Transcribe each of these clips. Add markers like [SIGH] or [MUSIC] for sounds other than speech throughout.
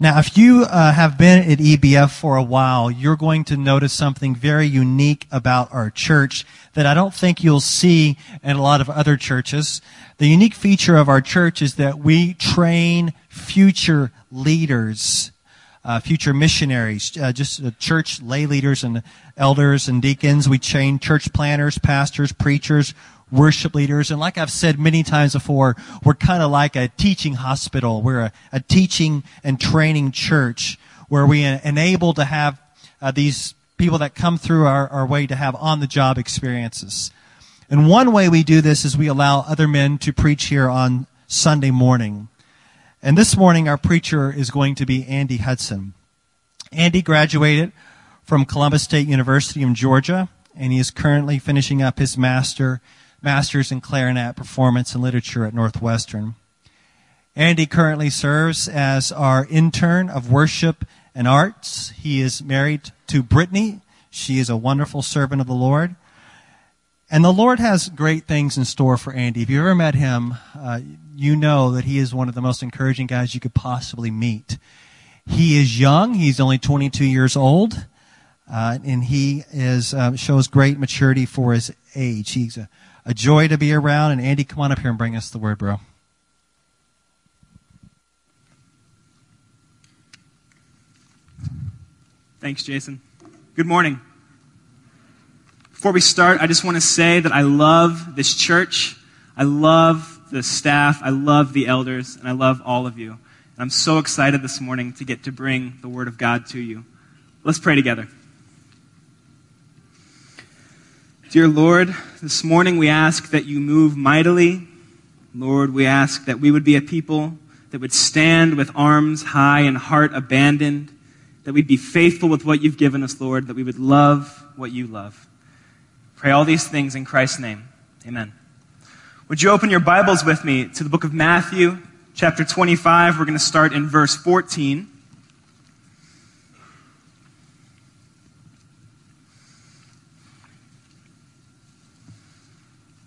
Now, if you uh, have been at EBF for a while, you're going to notice something very unique about our church that I don't think you'll see in a lot of other churches. The unique feature of our church is that we train future leaders, uh, future missionaries, uh, just uh, church lay leaders and elders and deacons. We train church planners, pastors, preachers, worship leaders. And like I've said many times before, we're kind of like a teaching hospital. We're a, a teaching and training church where we enable to have uh, these people that come through our, our way to have on the job experiences. And one way we do this is we allow other men to preach here on Sunday morning. And this morning, our preacher is going to be Andy Hudson. Andy graduated from Columbus State University in Georgia, and he is currently finishing up his master master's in clarinet performance and literature at Northwestern. Andy currently serves as our intern of worship and arts. He is married to Brittany. She is a wonderful servant of the Lord. And the Lord has great things in store for Andy. If you ever met him, uh, you know that he is one of the most encouraging guys you could possibly meet. He is young. He's only 22 years old. Uh, and he is, uh, shows great maturity for his age. He's a a joy to be around. And Andy, come on up here and bring us the word, bro. Thanks, Jason. Good morning. Before we start, I just want to say that I love this church. I love the staff. I love the elders. And I love all of you. And I'm so excited this morning to get to bring the Word of God to you. Let's pray together. Dear Lord, this morning we ask that you move mightily. Lord, we ask that we would be a people that would stand with arms high and heart abandoned, that we'd be faithful with what you've given us, Lord, that we would love what you love. Pray all these things in Christ's name. Amen. Would you open your Bibles with me to the book of Matthew, chapter 25? We're going to start in verse 14.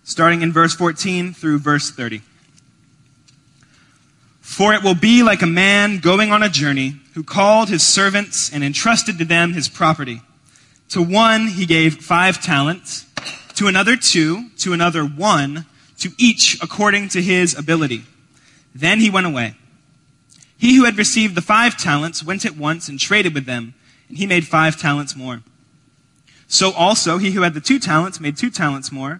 Starting in verse 14 through verse 30. For it will be like a man going on a journey who called his servants and entrusted to them his property. To one he gave five talents, to another two, to another one, to each according to his ability. Then he went away. He who had received the five talents went at once and traded with them, and he made five talents more. So also he who had the two talents made two talents more.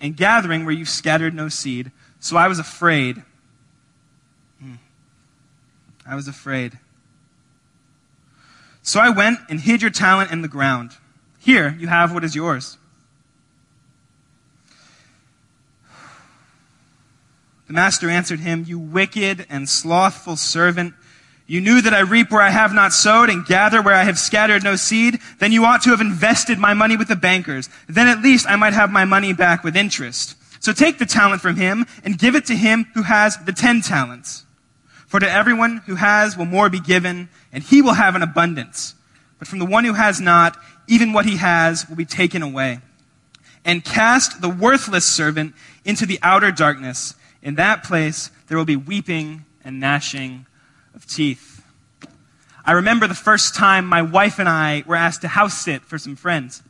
and gathering where you scattered no seed. So I was afraid. Hmm. I was afraid. So I went and hid your talent in the ground. Here, you have what is yours. The master answered him, You wicked and slothful servant. You knew that I reap where I have not sowed and gather where I have scattered no seed. Then you ought to have invested my money with the bankers. Then at least I might have my money back with interest. So take the talent from him and give it to him who has the ten talents. For to everyone who has will more be given, and he will have an abundance. But from the one who has not, even what he has will be taken away. And cast the worthless servant into the outer darkness. In that place there will be weeping and gnashing of teeth. I remember the first time my wife and I were asked to house sit for some friends.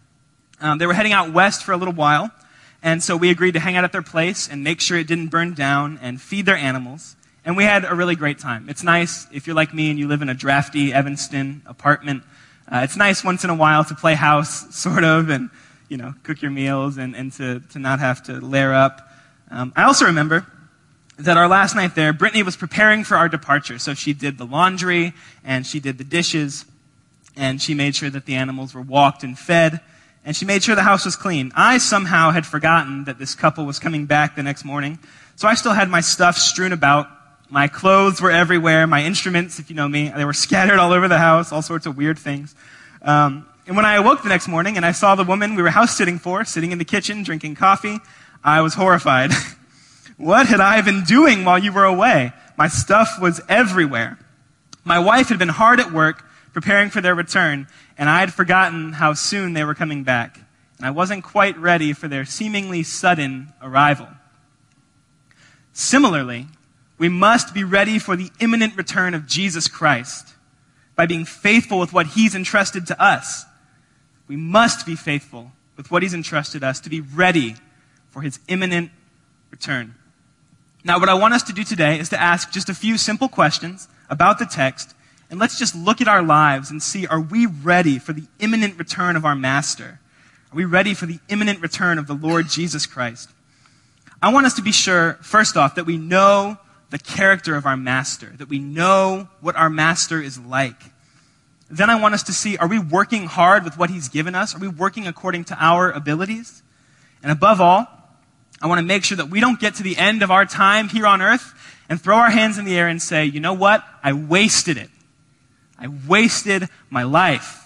Um, they were heading out west for a little while, and so we agreed to hang out at their place and make sure it didn't burn down and feed their animals. And we had a really great time. It's nice if you're like me and you live in a drafty Evanston apartment. Uh, it's nice once in a while to play house, [LAUGHS] sort of, and, you know, cook your meals and, and to, to not have to layer up. Um, I also remember that our last night there, Brittany was preparing for our departure. So she did the laundry and she did the dishes and she made sure that the animals were walked and fed and she made sure the house was clean. I somehow had forgotten that this couple was coming back the next morning. So I still had my stuff strewn about. My clothes were everywhere. My instruments, if you know me, they were [LAUGHS] scattered all over the house, all sorts of weird things. Um, and when I awoke the next morning and I saw the woman we were house sitting for, sitting in the kitchen drinking coffee, I was horrified. [LAUGHS] what had I been doing while you were away? My stuff was everywhere. My wife had been hard at work preparing for their return, and I had forgotten how soon they were coming back. And I wasn't quite ready for their seemingly sudden arrival. Similarly, we must be ready for the imminent return of Jesus Christ by being faithful with what He's entrusted to us. We must be faithful with what He's entrusted us to be ready for His imminent return. Now, what I want us to do today is to ask just a few simple questions about the text, and let's just look at our lives and see are we ready for the imminent return of our Master? Are we ready for the imminent return of the Lord Jesus Christ? I want us to be sure, first off, that we know the character of our master, that we know what our master is like. Then I want us to see are we working hard with what he's given us? Are we working according to our abilities? And above all, I want to make sure that we don't get to the end of our time here on earth and throw our hands in the air and say, you know what? I wasted it. I wasted my life.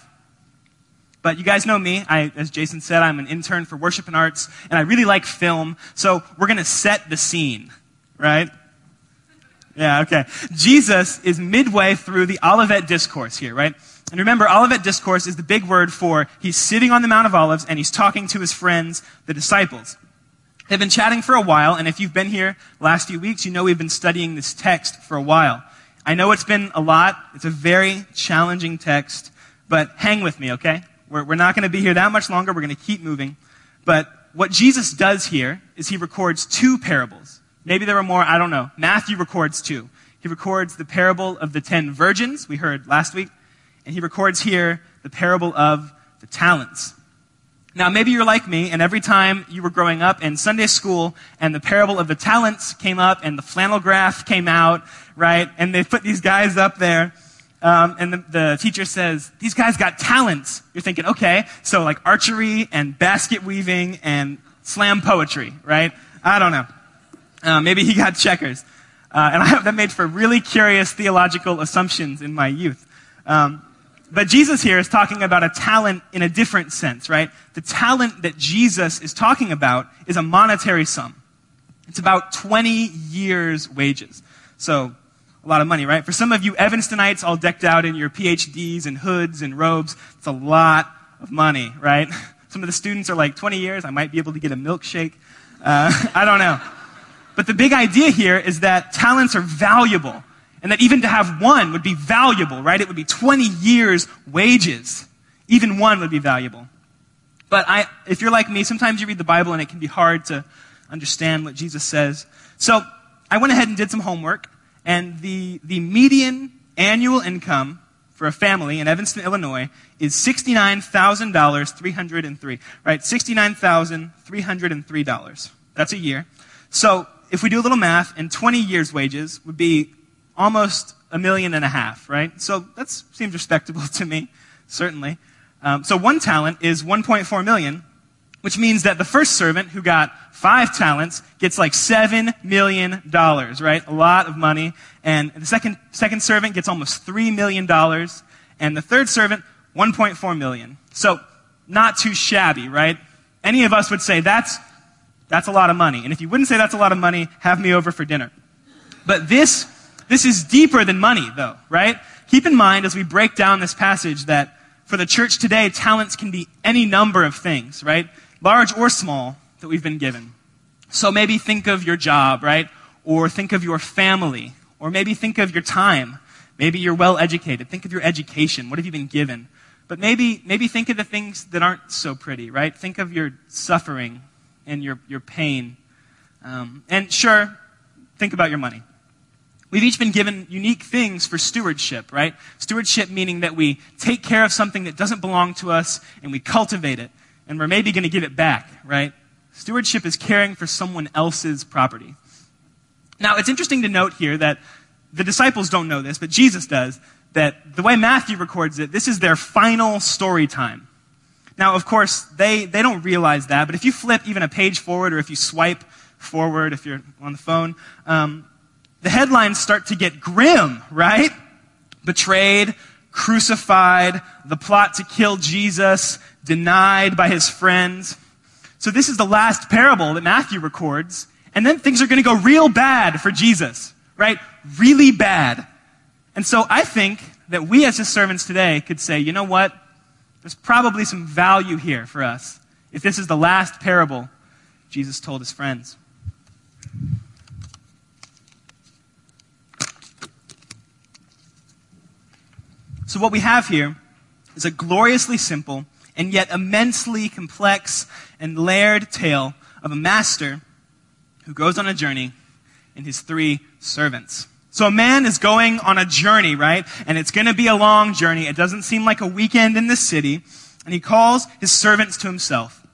But you guys know me. I, as Jason said, I'm an intern for worship and arts, and I really like film. So we're going to set the scene, right? Yeah, okay. Jesus is midway through the Olivet Discourse here, right? And remember, Olivet Discourse is the big word for he's sitting on the Mount of Olives and he's talking to his friends, the disciples. They've been chatting for a while, and if you've been here last few weeks, you know we've been studying this text for a while. I know it's been a lot. It's a very challenging text, but hang with me, okay? We're, we're not going to be here that much longer. We're going to keep moving. But what Jesus does here is he records two parables. Maybe there were more, I don't know. Matthew records two. He records the parable of the ten virgins, we heard last week, and he records here the parable of the talents. Now, maybe you're like me, and every time you were growing up in Sunday school and the parable of the talents came up and the flannel graph came out, right? And they put these guys up there, um, and the, the, teacher says, These guys got talents. You're thinking, okay, so like archery and basket weaving and slam poetry, right? I don't know. Uh, maybe he got checkers. Uh, and I, have that made for really curious theological assumptions in my youth. Um, but Jesus here is talking about a talent in a different sense, right? The talent that Jesus is talking about is a monetary sum. It's about 20 years' wages. So, a lot of money, right? For some of you Evanstonites all decked out in your PhDs and hoods and robes, it's a lot of money, right? [LAUGHS] Some of the students are like 20 years, I might be able to get a milkshake. Uh, [LAUGHS] I don't know. But the big idea here is that talents are valuable, and that even to have one would be valuable, right? It would be 20 years' wages. Even one would be valuable. But I, if you're like me, sometimes you read the Bible and it can be hard to understand what Jesus says. So I went ahead and did some homework and the, the median annual income for a family in Evanston, Illinois is $69,000, 303. Right? $69,303. That's a year. So if we do a little math, and 20 years' wages would be almost a million and a half, right? So that seems respectable [LAUGHS] to me, certainly. Um, so one talent is 1.4 million, which means that the first servant who got five talents gets like seven million dollars, right? A lot of money. And the second, second servant gets almost three million dollars. And the third servant, 1.4 million. So not too shabby, right? Any of us would say that's, that's a lot of money. And if you wouldn't say that's a lot of money, have me over for dinner. But this, this is deeper than money, though, right? Keep in mind as we break down this passage that for the church today, talents can be any number of things, right? large or small, that we've been given. So maybe think of your job, right? Or think of your family. Or maybe think of your time. Maybe you're well educated. Think of your education. What have you been given? But maybe, maybe think of the things that aren't so pretty, right? Think of your suffering and your, your pain. Um, and sure, think about your money. We've each been given unique things for stewardship, right? Stewardship meaning that we take care of something that doesn't belong to us and we cultivate it, and we're maybe going to give it back, right? Stewardship is caring for someone else's property. Now, it's interesting to note here that the disciples don't know this, but Jesus does, that the way Matthew records it, this is their final story time. Now, of course, they, they don't realize that, but if you flip even a page forward or if you swipe forward, if you're on the phone, um, the headlines start to get grim, right? Betrayed, crucified, the plot to kill Jesus, denied by his friends. So this is the last parable that Matthew records. And then things are going to go real bad for Jesus, right? Really bad. And so I think that we as his servants today could say, you know what? There's probably some value here for us if this is the last parable Jesus told his friends. So, what we have here is a gloriously simple and yet immensely complex and layered tale of a master who goes on a journey and his three servants. So a man is going on a journey, right? And it's going to be a long journey. It doesn't seem like a weekend in the city. And he calls his servants to himself.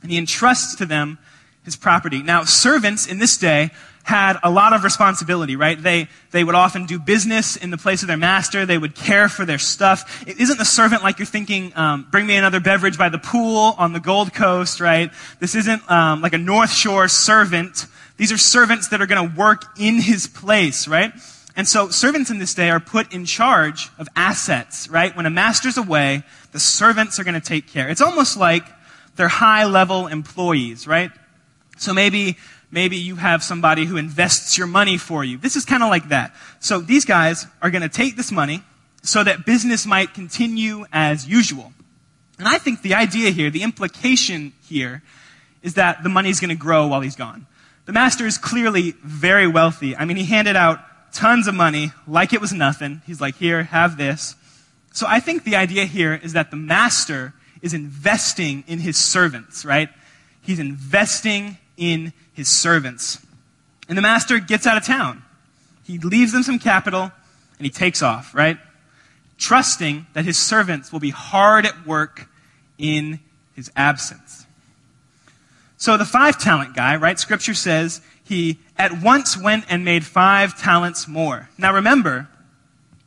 And he entrusts to them his property. Now, servants in this day had a lot of responsibility, right? They, they would often do business in the place of their master. They would care for their stuff. It isn't the servant like you're thinking, um, bring me another beverage by the pool on the Gold Coast, right? This isn't um, like a North Shore servant. These are servants that are going to work in his place, right? And so servants in this day are put in charge of assets, right? When a master's away, the servants are going to take care. It's almost like they're high level employees, right? So maybe Maybe you have somebody who invests your money for you. This is kind of like that. So these guys are going to take this money so that business might continue as usual. And I think the idea here, the implication here, is that the money's going to grow while he's gone. The master is clearly very wealthy. I mean, he handed out tons of money like it was nothing. He's like, here, have this. So I think the idea here is that the master is investing in his servants, right? He's investing in his servants. And the master gets out of town. He leaves them some capital and he takes off, right? Trusting that his servants will be hard at work in his absence. So the five talent guy, right? Scripture says he at once went and made five talents more. Now remember,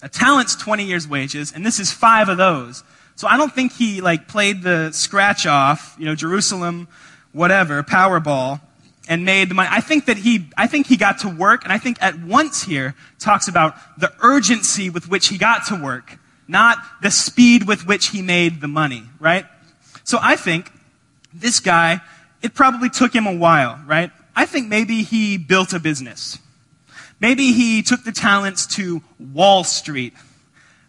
a talent's 20 years wages, and this is five of those. So I don't think he like played the scratch off, you know, Jerusalem, whatever, Powerball, and made the money. I think that he, I think he got to work, and I think at once here talks about the urgency with which he got to work, not the speed with which he made the money, right? So I think this guy, it probably took him a while, right? I think maybe he built a business. Maybe he took the talents to Wall Street.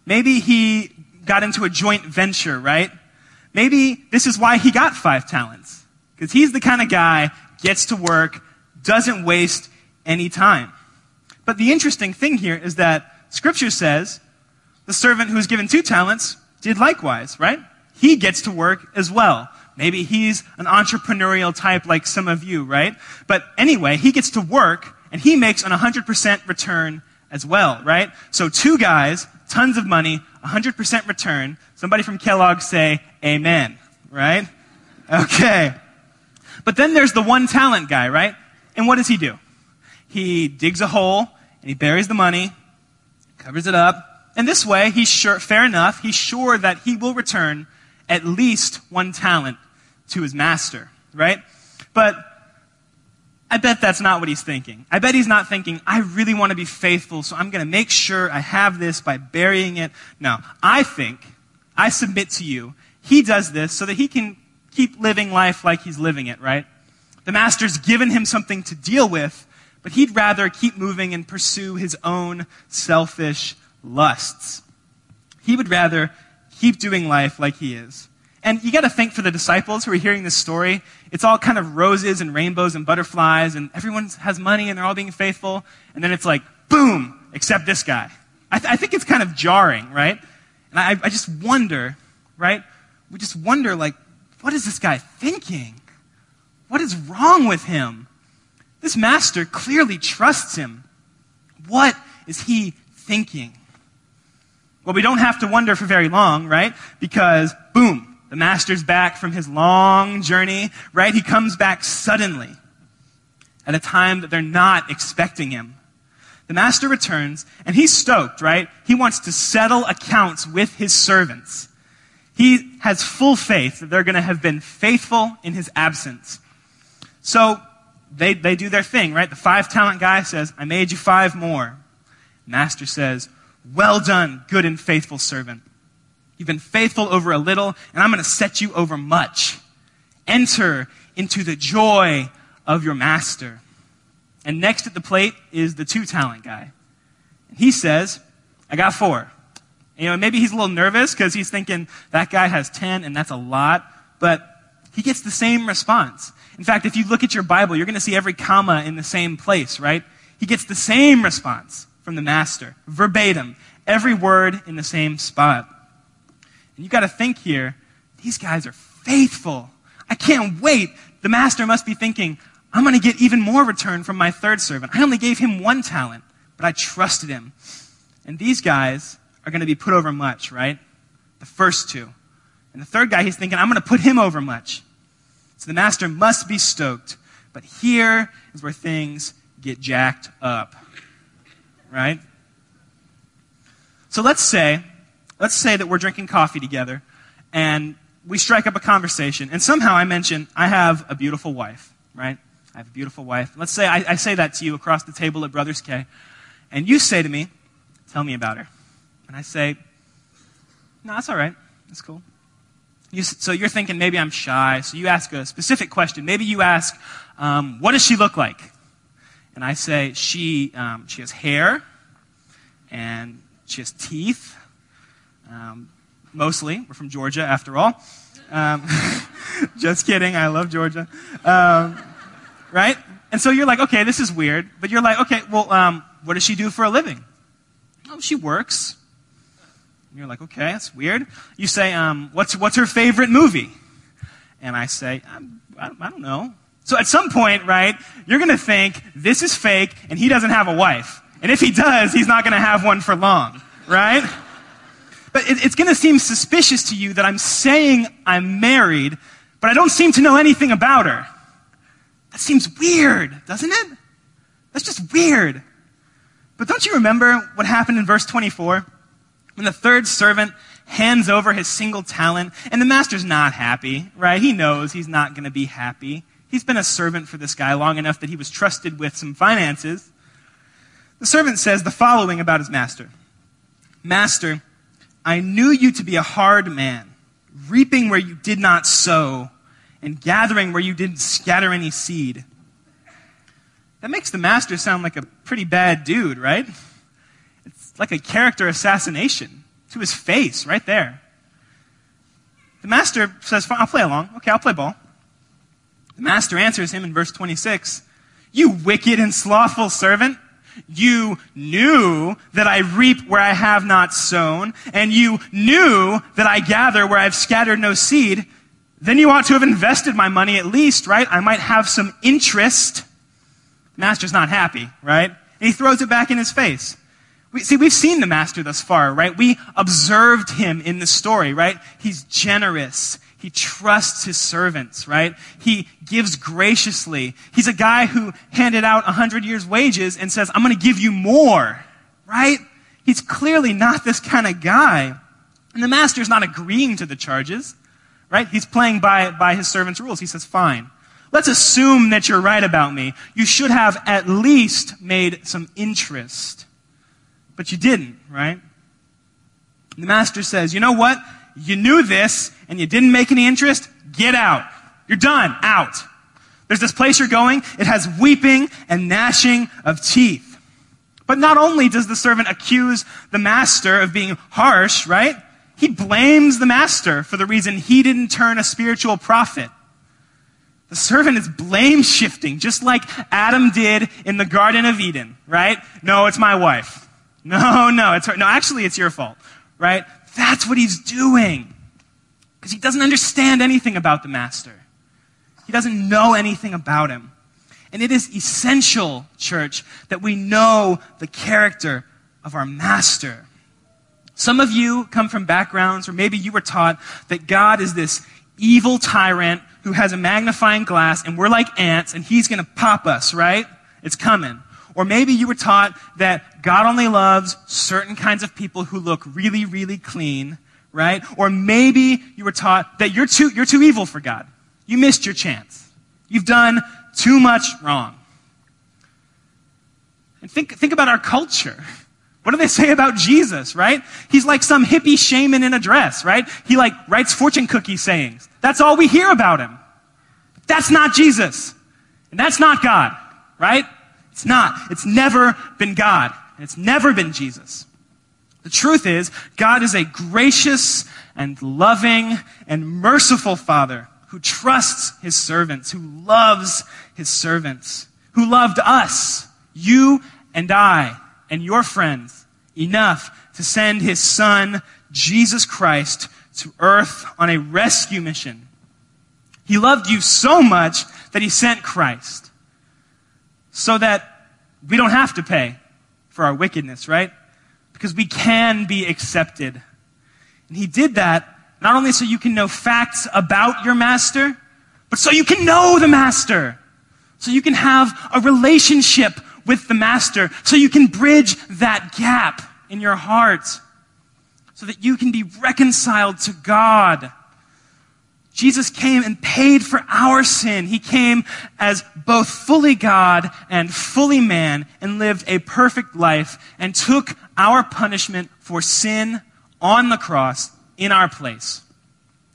Maybe he got into a joint venture, right? Maybe this is why he got five talents. Because he's the kind of guy gets to work, doesn't waste any time. But the interesting thing here is that Scripture says the servant who was given two talents did likewise, right? He gets to work as well. Maybe he's an entrepreneurial type like some of you, right? But anyway, he gets to work and he makes an 100% return as well, right? So two guys, tons of money, 100% return. Somebody from Kellogg say, Amen, right? Okay. But then there's the one talent guy, right? And what does he do? He digs a hole and he buries the money, covers it up, and this way he's sure, fair enough, he's sure that he will return at least one talent to his master, right? But I bet that's not what he's thinking. I bet he's not thinking, I really want to be faithful, so I'm going to make sure I have this by burying it. No, I think, I submit to you, he does this so that he can keep living life like he's living it, right? The master's given him something to deal with, but he'd rather keep moving and pursue his own selfish lusts. He would rather keep doing life like he is. And you got to think for the disciples who are hearing this story, it's all kind of roses and rainbows and butterflies, and everyone has money and they're all being faithful. And then it's like, boom, except this guy. I, th- I think it's kind of jarring, right? And I, I just wonder, right? We just wonder, like, what is this guy thinking? What is wrong with him? This master clearly trusts him. What is he thinking? Well, we don't have to wonder for very long, right? Because, boom, the master's back from his long journey, right? He comes back suddenly at a time that they're not expecting him. The master returns, and he's stoked, right? He wants to settle accounts with his servants. He has full faith that they're going to have been faithful in his absence. So they, they do their thing, right? The five talent guy says, I made you five more. Master says, Well done, good and faithful servant. You've been faithful over a little, and I'm going to set you over much. Enter into the joy of your master. And next at the plate is the two talent guy. He says, I got four. You know, maybe he's a little nervous because he's thinking that guy has 10 and that's a lot, but he gets the same response. In fact, if you look at your Bible, you're going to see every comma in the same place, right? He gets the same response from the master, verbatim, every word in the same spot. And you've got to think here, these guys are faithful. I can't wait. The master must be thinking, I'm going to get even more return from my third servant. I only gave him one talent, but I trusted him. And these guys are going to be put over much, right? The first two. And the third guy, he's thinking, I'm going to put him over much. So the master must be stoked. But here is where things get jacked up, right? So let's say, let's say that we're drinking coffee together and we strike up a conversation and somehow I mention, I have a beautiful wife, right? I have a beautiful wife. Let's say I, I say that to you across the table at Brothers K, and you say to me, Tell me about her. And I say, No, that's all right. That's cool. You, so you're thinking maybe I'm shy. So you ask a specific question. Maybe you ask, um, What does she look like? And I say, She, um, she has hair, and she has teeth. Um, mostly. We're from Georgia, after all. Um, [LAUGHS] just kidding. I love Georgia. Um, right? And so you're like, okay, this is weird. But you're like, okay, well, um, what does she do for a living? Oh, she works. And you're like, okay, that's weird. You say, um, what's, what's her favorite movie? And I say, I, I don't know. So at some point, right, you're going to think this is fake and he doesn't have a wife. And if he does, he's not going to have one for long, right? But it, it's going to seem suspicious to you that I'm saying I'm married, but I don't seem to know anything about her. That seems weird, doesn't it? That's just weird. But don't you remember what happened in verse 24? When the third servant hands over his single talent, and the master's not happy, right? He knows he's not going to be happy. He's been a servant for this guy long enough that he was trusted with some finances. The servant says the following about his master Master, I knew you to be a hard man, reaping where you did not sow and gathering where you didn't scatter any seed. That makes the master sound like a pretty bad dude, right? Like a character assassination to his face right there. The master says, I'll play along. Okay, I'll play ball. The master answers him in verse 26 You wicked and slothful servant. You knew that I reap where I have not sown, and you knew that I gather where I've scattered no seed. Then you ought to have invested my money at least, right? I might have some interest. The master's not happy, right? And he throws it back in his face. We, see, we've seen the master thus far, right? We observed him in the story, right? He's generous. He trusts his servants, right? He gives graciously. He's a guy who handed out a hundred years wages and says, I'm going to give you more, right? He's clearly not this kind of guy. And the master's not agreeing to the charges right? He's playing by, by his servant's rules. He says, fine. Let's assume that you're right about me. You should have at least made some interest. But you didn't, right? The master says, you know what? You knew this and you didn't make any interest. Get out. You're done. Out. There's this place you're going. It has weeping and gnashing of teeth. But not only does the servant accuse the master of being harsh, right? He blames the master for the reason he didn't turn a spiritual profit. The servant is blame shifting, just like Adam did in the Garden of Eden, right? No, it's my wife. No, no, it's her. No, actually, it's your fault, right? That's what he's doing. Because he doesn't understand anything about the master. He doesn't know anything about him. And it is essential, church, that we know the character of our master. Some of you come from backgrounds, or maybe you were taught that God is this evil tyrant who has a magnifying glass and we're like ants and he's going to pop us, right? It's coming. Or maybe you were taught that God only loves certain kinds of people who look really, really clean, right? Or maybe you were taught that you're too, you're too evil for God. You missed your chance. You've done too much wrong. And think, think about our culture. [LAUGHS] What do they say about Jesus, right? He's like some hippie shaman in a dress, right? He like writes fortune cookie sayings. That's all we hear about him. That's not Jesus. And that's not God, right? It's not. It's never been God. It's never been Jesus. The truth is, God is a gracious and loving and merciful Father who trusts his servants, who loves his servants, who loved us, you and I, and your friends, enough to send his Son, Jesus Christ, to earth on a rescue mission. He loved you so much that he sent Christ so that we don't have to pay for our wickedness, right? Because we can be accepted. And he did that not only so you can know facts about your master, but so you can know the master. So you can have a relationship with the master. So you can bridge that gap in your heart. So that you can be reconciled to God. Jesus came and paid for our sin. He came as both fully God and fully man and lived a perfect life and took our punishment for sin on the cross in our place.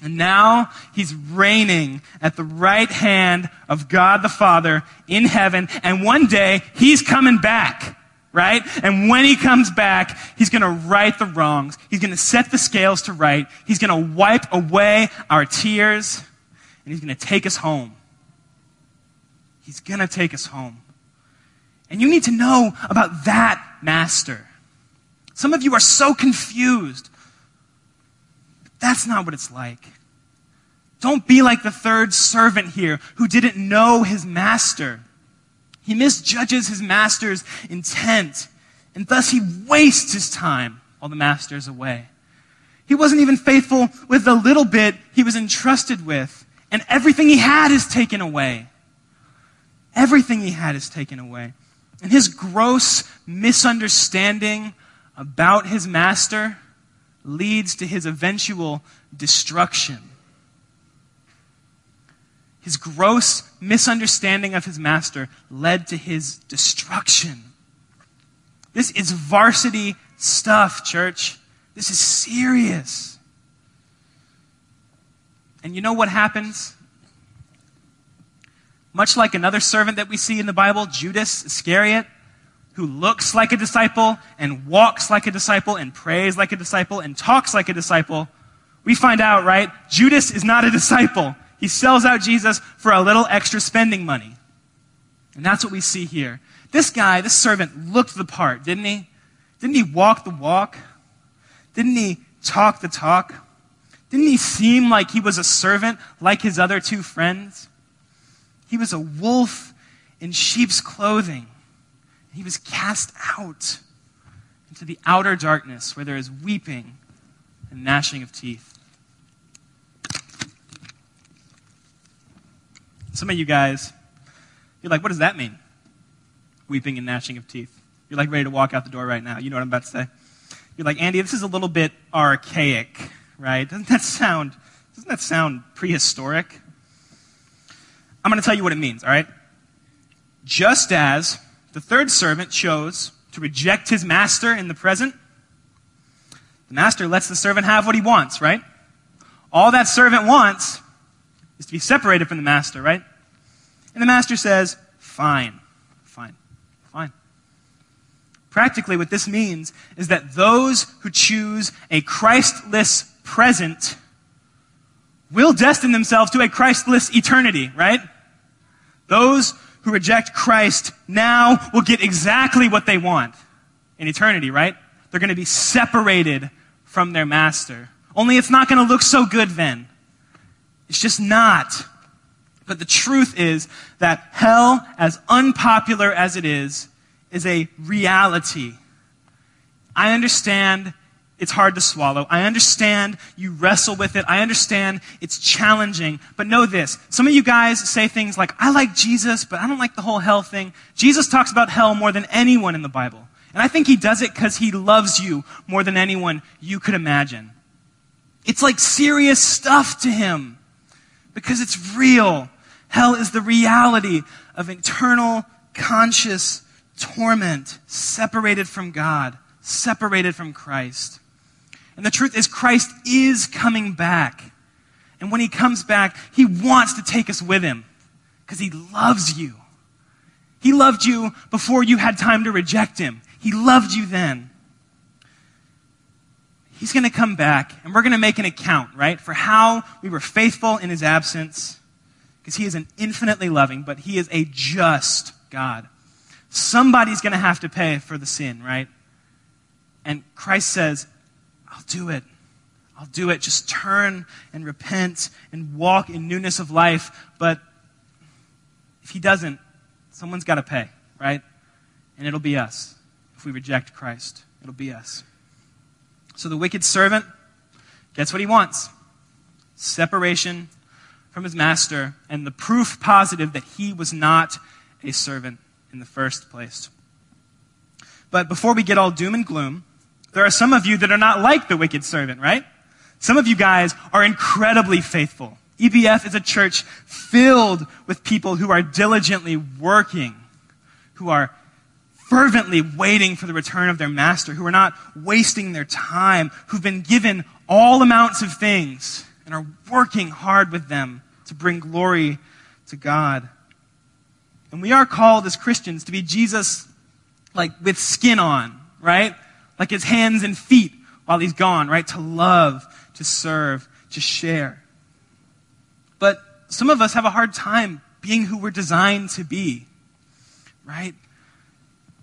And now he's reigning at the right hand of God the Father in heaven. And one day he's coming back, right? And when he comes back, he's going to right the wrongs. He's going to set the scales to right. He's going to wipe away our tears. And he's going to take us home. He's going to take us home. And you need to know about that master. Some of you are so confused that's not what it's like. Don't be like the third servant here who didn't know his master. He misjudges his master's intent, and thus he wastes his time while the master is away. He wasn't even faithful with the little bit he was entrusted with, and everything he had is taken away. Everything he had is taken away. And his gross misunderstanding about his master leads to his eventual destruction. His gross misunderstanding of his master led to his destruction. This is varsity stuff, church. This is serious. And you know what happens? Much like another servant that we see in the Bible, Judas Iscariot, who looks like a disciple and walks like a disciple and prays like a disciple and talks like a disciple, we find out, right? Judas is not a disciple. He sells out Jesus for a little extra spending money. And that's what we see here. This guy, this servant, looked the part, didn't he? Didn't he walk the walk? Didn't he talk the talk? Didn't he seem like he was a servant like his other two friends? He was a wolf in sheep's clothing. He was cast out into the outer darkness where there is weeping and gnashing of teeth. Some of you guys, you're like, what does that mean? Weeping and gnashing of teeth. You're like ready to walk out the door right now. You know what I'm about to say. You're like, Andy, this is a little bit archaic, right? Doesn't that sound, doesn't that sound prehistoric? I'm going to tell you what it means, all right? Just as the third servant chose to reject his master in the present. The master lets the servant have what he wants, right? All that servant wants is to be separated from the master, right? And the master says, fine, fine, fine. Practically, what this means is that those who choose a Christless present will destine themselves to a Christless eternity, right? Those who reject Christ now will get exactly what they want in eternity, right? They're going to be separated from their master. Only it's not going to look so good then. It's just not. But the truth is that hell, as unpopular as it is, is a reality. I understand it's hard to swallow. I understand you wrestle with it. I understand it's challenging. But know this. Some of you guys say things like, I like Jesus, but I don't like the whole hell thing. Jesus talks about hell more than anyone in the Bible. And I think he does it because he loves you more than anyone you could imagine. It's like serious stuff to him because it's real. Hell is the reality of eternal conscious torment, separated from God, separated from Christ. And the truth is, Christ is coming back. And when he comes back, he wants to take us with him because he loves you. He loved you before you had time to reject him. He loved you then. He's going to come back, and we're going to make an account, right, for how we were faithful in his absence, because he is an infinitely loving, but he is a just God. Somebody's going to have to pay for the sin, right? And Christ says, I'll do it. I'll do it. Just turn and repent and walk in newness of life. But if he doesn't, someone's got to pay, right? And it'll be us. If we reject Christ, it'll be us. So the wicked servant gets what he wants separation from his master, and the proof positive that he was not a servant in the first place. But before we get all doom and gloom, there are some of you that are not like the wicked servant, right? Some of you guys are incredibly faithful. EBF is a church filled with people who are diligently working, who are fervently waiting for the return of their master, who are not wasting their time, who've been given all amounts of things and are working hard with them to bring glory to God. And we are called as Christians to be Jesus like with skin on, right? Like his hands and feet while he's gone, right? To love, to serve, to share. But some of us have a hard time being who we're designed to be, right?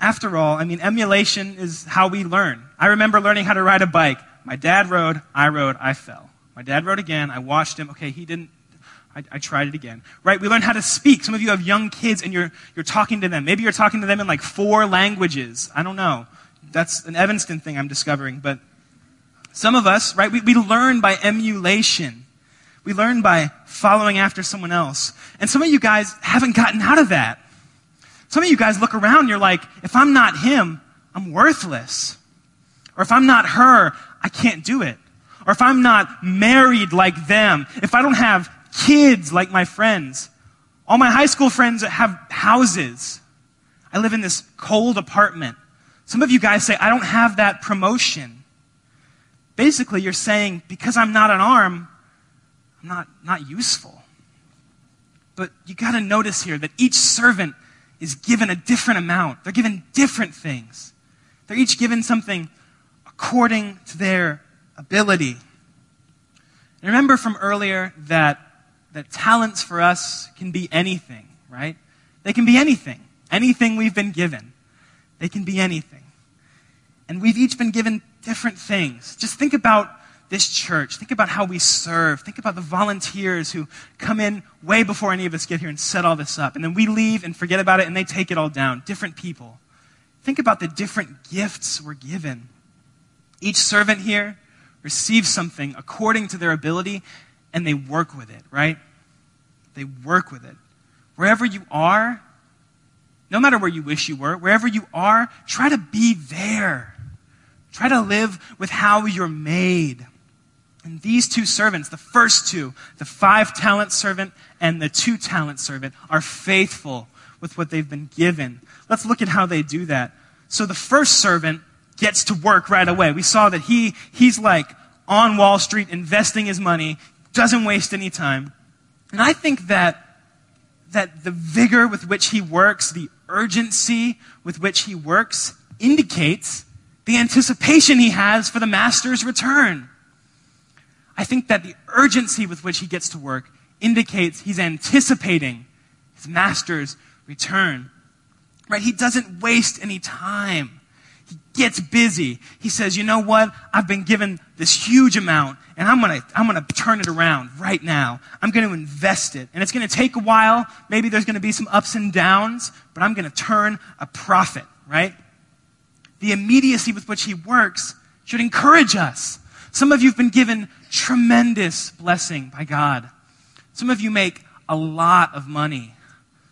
After all, I mean, emulation is how we learn. I remember learning how to ride a bike. My dad rode, I rode, I fell. My dad rode again, I watched him. Okay, he didn't I, I, tried it again. Right? We learn how to speak. Some of you have young kids and you're, you're talking to them. Maybe you're talking to them in like four languages. I don't know. That's an Evanston thing I'm discovering. But some of us, right, we, we learn by emulation. We learn by following after someone else. And some of you guys haven't gotten out of that. Some of you guys look around and you're like, if I'm not him, I'm worthless. Or if I'm not her, I can't do it. Or if I'm not married like them, if I don't have kids like my friends. All my high school friends have houses. I live in this cold apartment. Some of you guys say, I don't have that promotion. Basically, you're saying, because I'm not an arm, I'm not, not useful. But you got to notice here that each servant is given a different amount. They're given different things. They're each given something according to their ability. And remember from earlier that that talents for us can be anything, right? They can be anything. Anything we've been given. They can be anything. And we've each been given different things. Just think about this church. Think about how we serve. Think about the volunteers who come in way before any of us get here and set all this up. And then we leave and forget about it and they take it all down. Different people. Think about the different gifts we're given. Each servant here receives something according to their ability and they work with it, right? They work with it. Wherever you are, no matter where you wish you were, wherever you are, try to be there. Try to live with how you're made. And these two servants, the first two, the five talent servant and the two talent servant, are faithful with what they've been given. Let's look at how they do that. So the first servant gets to work right away. We saw that he, he's like on Wall Street investing his money doesn't waste any time. And I think that, that the vigor with which he works, the urgency with which he works, indicates the anticipation he has for the master's return. I think that the urgency with which he gets to work indicates he's anticipating his master's return. Right? He doesn't waste any time. He gets busy. He says, you know what? I've been given this huge amount and I'm going to I'm going to turn it around right now. I'm going to invest it. And it's going to take a while. Maybe there's going to be some ups and downs, but I'm going to turn a profit, right? the immediacy with which he works should encourage us. Some of you have been given tremendous blessing by God. Some of you make a lot of money.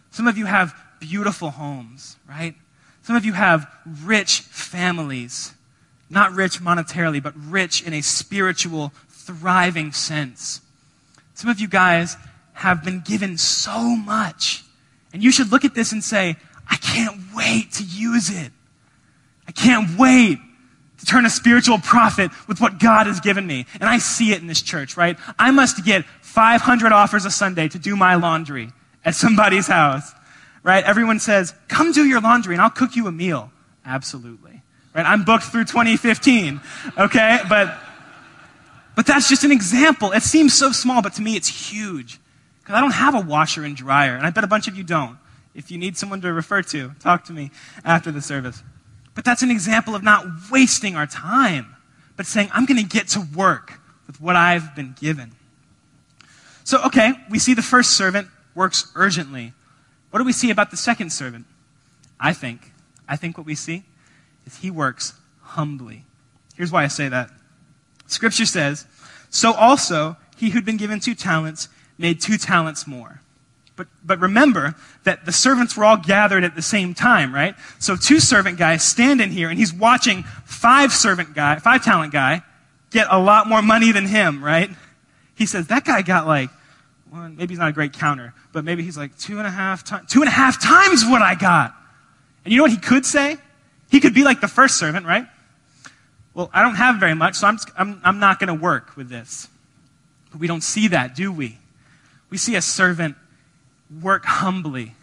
Some of you have beautiful homes, right? Some of you have rich families. Not rich monetarily, but rich in a spiritual, thriving sense. Some of you guys have been given so much. And you should look at this and say, I can't wait to use it. I can't wait to turn a spiritual profit with what God has given me. And I see it in this church, right? I must get 500 offers a Sunday to do my laundry at somebody's house, right? Everyone says, come do your laundry and I'll cook you a meal. Absolutely. Right? I'm booked through 2015, okay? But, but that's just an example. It seems so small, but to me it's huge. Because I don't have a washer and dryer, and I bet a bunch of you don't. If you need someone to refer to, talk to me after the service. But that's an example of not wasting our time, but saying, I'm going to get to work with what I've been given. So, okay, we see the first servant works urgently. What do we see about the second servant? I think, I think what we see is he works humbly. Here's why I say that. Scripture says, So also he who'd been given two talents made two talents more. But, but remember that the servants were all gathered at the same time, right? So two servant guys stand in here and he's watching five servant guy, five talent guy get a lot more money than him, right? He says, that guy got like, well, maybe he's not a great counter, but maybe he's like two and a half times, two and a half times what I got. And you know what he could say? He could be like the first servant, right? Well, I don't have very much, so I'm, I'm, I'm not going to work with this. But we don't see that, do we? We see a servant work humbly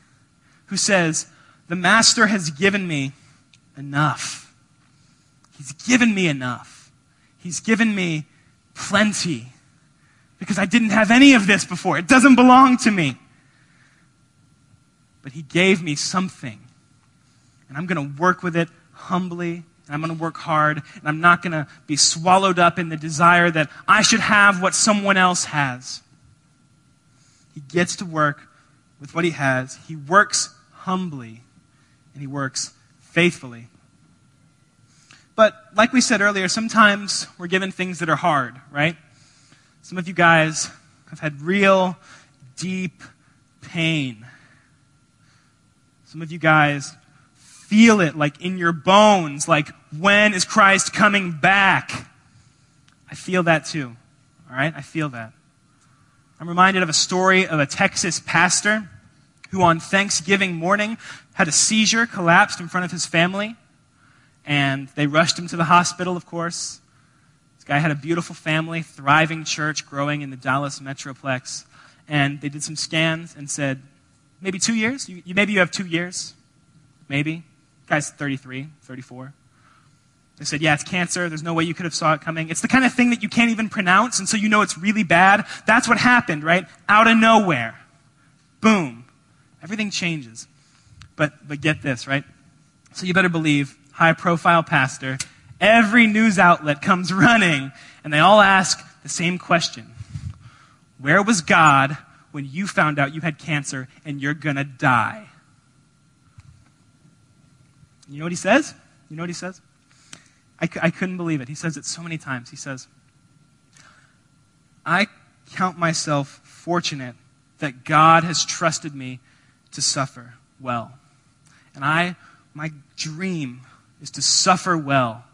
who says, The master has given me enough. He's given me enough. He's given me plenty because I didn't have any of this before. It doesn't belong to me. But he gave me something. And I'm going to work with it humbly and I'm going to work hard, and I'm not going to be swallowed up in the desire that I should have what someone else has. He gets to work with what he has. He works humbly and he works faithfully. But like we said earlier, sometimes we're given things that are hard, right? Some of you guys have had real, deep pain. Some of you guys feel it like in your bones, like when is Christ coming back? I feel that too. All right? I feel that. I'm reminded of a story of a Texas pastor who on Thanksgiving morning had a seizure, collapsed in front of his family, and they rushed him to the hospital, of course. This guy had a beautiful family, thriving church, growing in the Dallas Metroplex, and they did some scans and said, maybe two years? You, maybe you have two years. Maybe. guy's 33, 34. They said, yeah, it's cancer. There's no way you could have saw it coming. It's the kind of thing that you can't even pronounce, and so you know it's really bad. That's what happened, right? Out of nowhere. Boom. Everything changes. But, but get this, right? So you better believe, high profile pastor, every news outlet comes [LAUGHS] running, and they all ask the same question. Where was God when you found out you had cancer and you're gonna die? You know what he says? You know what he says? I, I couldn't believe it. He says it so many times. He says, I count myself fortunate that God has trusted me to suffer well. And I, my dream is to suffer well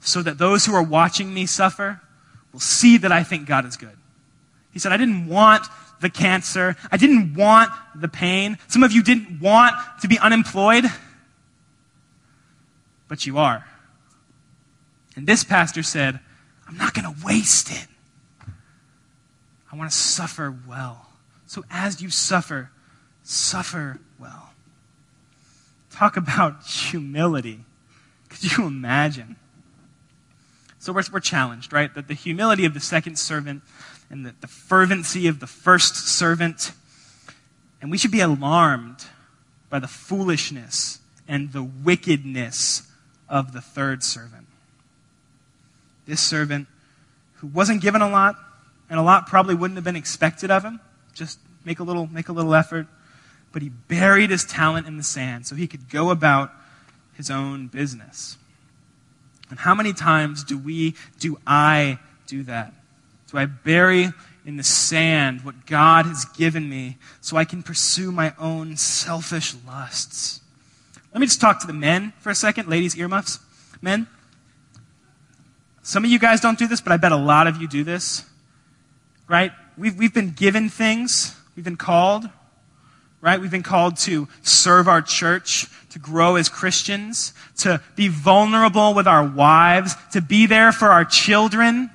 so that those who are watching me suffer will see that I think God is good. He said, I didn't want the cancer. I didn't want the pain. Some of you didn't want to be unemployed, but you are. And this pastor said, I'm not going to waste it. I want to suffer well. So as you suffer, suffer well. Talk about [LAUGHS] humility. Could you imagine? So we're, we're challenged, right? That the humility of the second servant and the, the fervency of the first servant. And we should be alarmed by the foolishness and the wickedness of the third servant. This servant, who wasn't given a lot, and a lot probably wouldn't have been expected of him, just make a little, make a little effort, but he buried his talent in the sand so he could go about his own business. And how many times do we, do I do that? Do I bury in the sand what God has given me so I can pursue my own selfish lusts? Let me just talk to the men for a second. Ladies, earmuffs. Men, some of you guys don't do this, but I bet a lot of you do this. Right? We've, we've been given things, we've been called, right? We've been called to serve our church, to grow as Christians, to be vulnerable with our wives, to be there for our children,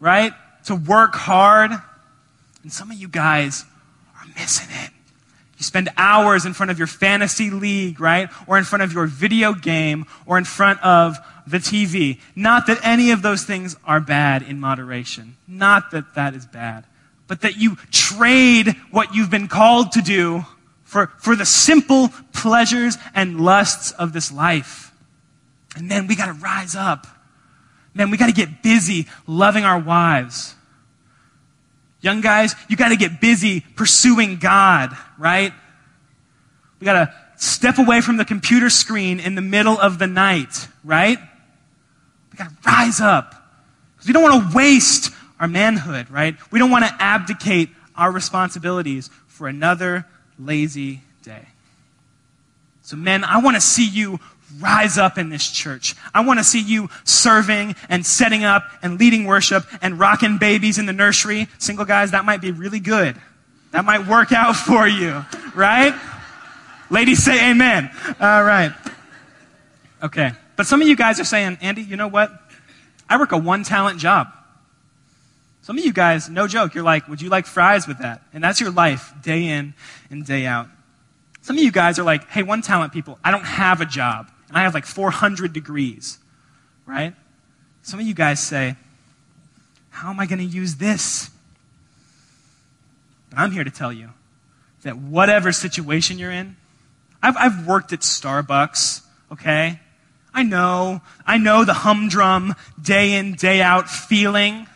right? To work hard. And some of you guys are missing it. You spend hours in front of your fantasy league, right? Or in front of your video game, or in front of the TV. Not that any of those things are bad in moderation. Not that that is bad but that you trade what you've been called to do for, for the simple pleasures and lusts of this life. And then we got to rise up. Man, we got to get busy loving our wives. Young guys, you got to get busy pursuing God, right? We got to step away from the computer screen in the middle of the night, right? We got to rise up. Because we don't want to waste our manhood, right? We don't want to abdicate our responsibilities for another lazy day. So, men, I want to see you rise up in this church. I want to see you serving and setting up and leading worship and rocking babies in the nursery. Single guys, that might be really good. That might work out for you, right? Ladies say amen. All right. Okay. But some of you guys are saying, Andy, you know what? I work a one talent job. Some of you guys, no joke, you're like, would you like fries with that? And that's your life, day in and day out. Some of you guys are like, hey, one talent people, I don't have a job. And I have like 400 degrees, right? Some of you guys say, how am I going to use this? But I'm here to tell you that whatever situation you're in, I've, I've worked at Starbucks, okay? I know, I know the humdrum day in, day out feeling.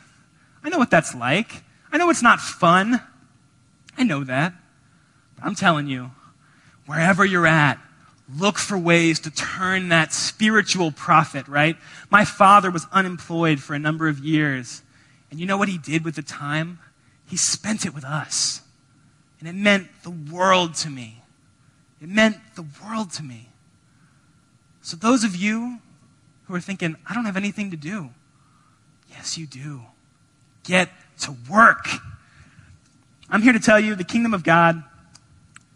I know what that's like. I know it's not fun. I know that. But I'm telling you, wherever you're at, look for ways to turn that spiritual profit, right? My father was unemployed for a number of years. And you know what he did with the time? He spent it with us. And it meant the world to me. It meant the world to me. So, those of you who are thinking, I don't have anything to do, yes, you do get to work. I'm here to tell you the kingdom of God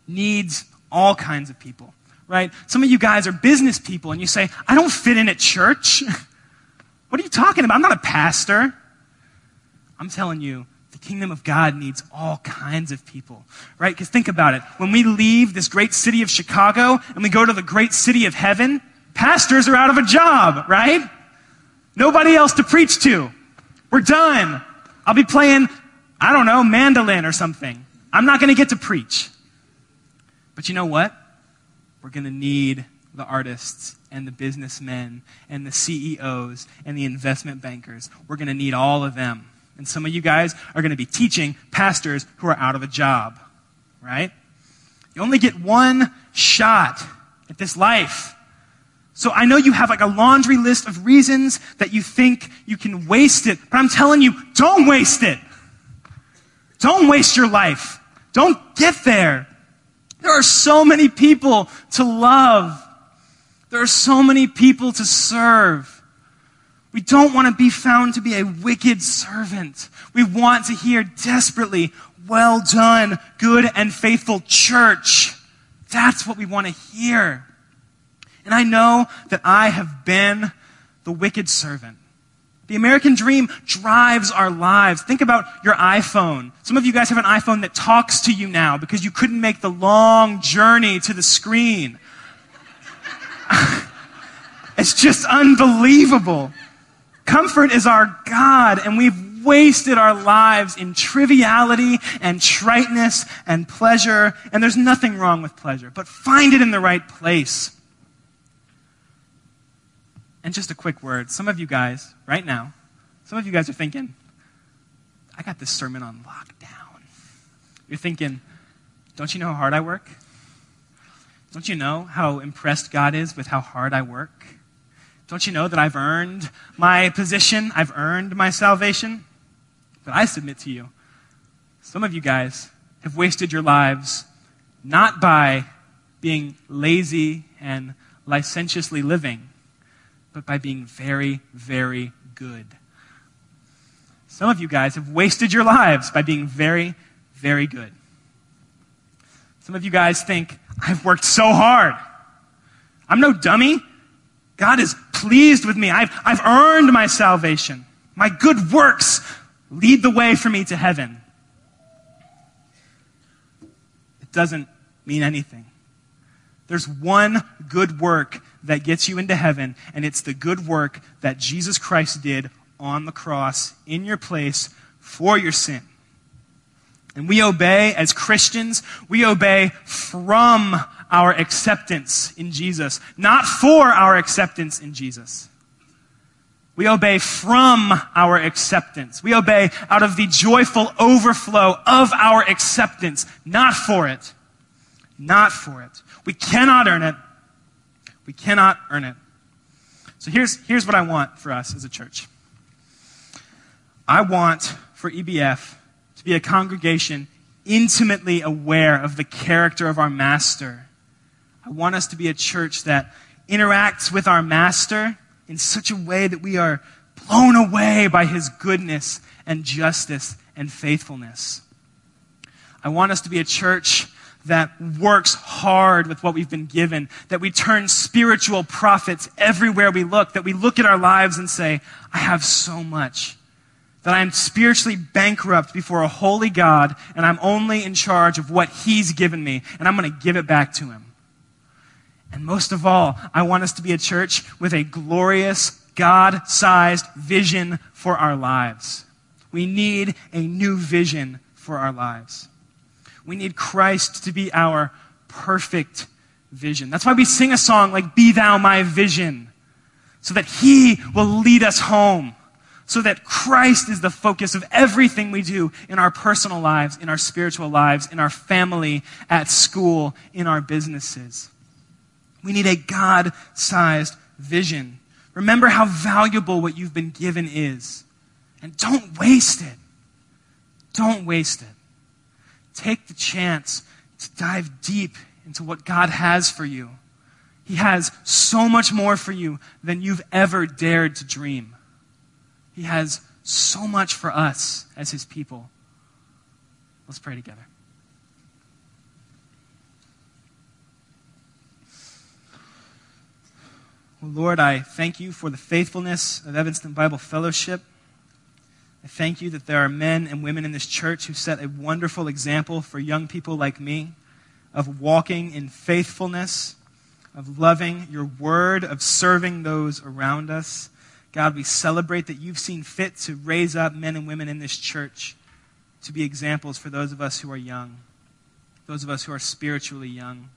needs all kinds of people, right? Some of you guys are business people and you say, I don't fit in at church. [LAUGHS] what are you talking about? I'm not a pastor. I'm telling you, the kingdom of God needs all kinds of people, right? Because think about it. When we leave this great city of Chicago and we go to the great city of heaven, pastors are out of a job, right? Nobody else to preach to. We're done. I'll be playing, I don't know, mandolin or something. I'm not going to get to preach. But you know what? We're going to need the artists and the businessmen and the CEOs and the investment bankers. We're going to need all of them. And some of you guys are going to be teaching pastors who are out of a job, right? You only get one shot at this life. So I know you have like a laundry list of reasons that you think you can waste it, but I'm telling you, don't waste it. Don't waste your life. Don't get there. There are so many people to love. There are so many people to serve. We don't want to be found to be a wicked servant. We want to hear desperately, well done, good and faithful church. That's what we want to hear. And I know that I have been the wicked servant. The American dream drives our lives. Think about your iPhone. Some of you guys have an iPhone that talks to you now because you couldn't make the long journey to the screen. [LAUGHS] it's just unbelievable. Comfort is our God, and we've wasted our lives in triviality and triteness and pleasure. And there's nothing wrong with pleasure, but find it in the right place. And just a quick word some of you guys, right now, some of you guys are thinking, I got this sermon on lockdown. You're thinking, don't you know how hard I work? Don't you know how impressed God is with how hard I work? Don't you know that I've earned my position? I've earned my salvation? But I submit to you, some of you guys have wasted your lives not by being lazy and licentiously living, but by being very, very good. Some of you guys have wasted your lives by being very, very good. Some of you guys think, I've worked so hard. I'm no dummy. God is pleased with me. I've, I've earned my salvation. My good works lead the way for me to heaven. It doesn't mean anything. There's one good work that gets you into heaven, and it's the good work that Jesus Christ did on the cross in your place for your sin. And we obey as Christians, we obey from our acceptance in Jesus, not for our acceptance in Jesus. We obey from our acceptance. We obey out of the joyful overflow of our acceptance, not for it. Not for it. We cannot earn it. We cannot earn it. So here's, here's what I want for us as a church. I want for EBF to be a congregation intimately aware of the character of our master. I want us to be a church that interacts with our master in such a way that we are blown away by his goodness and justice and faithfulness. I want us to be a church that works hard with what we've been given, that we turn spiritual profits everywhere we look, that we look at our lives and say, I have so much. That I am spiritually bankrupt before a holy God, and I'm only in charge of what He's given me, and I'm going to give it back to Him. And most of all, I want us to be a church with a glorious, God sized vision for our lives. We need a new vision for our lives. We need Christ to be our perfect vision. That's why we sing a song like, Be Thou My Vision, so that He will lead us home, so that Christ is the focus of everything we do in our personal lives, in our spiritual lives, in our family, at school, in our businesses. We need a God sized vision. Remember how valuable what you've been given is. And don't waste it. Don't waste it. Take the chance to dive deep into what God has for you. He has so much more for you than you've ever dared to dream. He has so much for us as His people. Let's pray together. Lord, I thank you for the faithfulness of Evanston Bible Fellowship. I thank you that there are men and women in this church who set a wonderful example for young people like me of walking in faithfulness, of loving your word, of serving those around us. God, we celebrate that you've seen fit to raise up men and women in this church to be examples for those of us who are young, those of us who are spiritually young.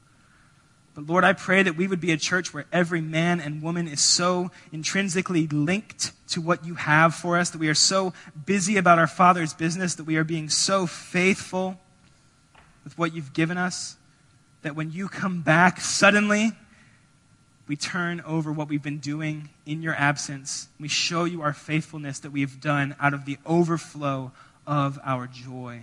But Lord, I pray that we would be a church where every man and woman is so intrinsically linked to what you have for us, that we are so busy about our Father's business, that we are being so faithful with what you've given us, that when you come back suddenly, we turn over what we've been doing in your absence. We show you our faithfulness that we have done out of the overflow of our joy.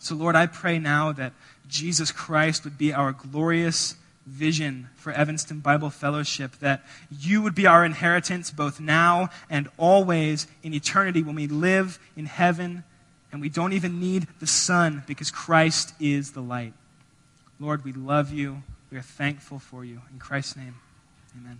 So, Lord, I pray now that Jesus Christ would be our glorious vision for Evanston Bible Fellowship that you would be our inheritance both now and always in eternity when we live in heaven and we don't even need the sun because Christ is the light. Lord, we love you. We are thankful for you. In Christ's name, amen.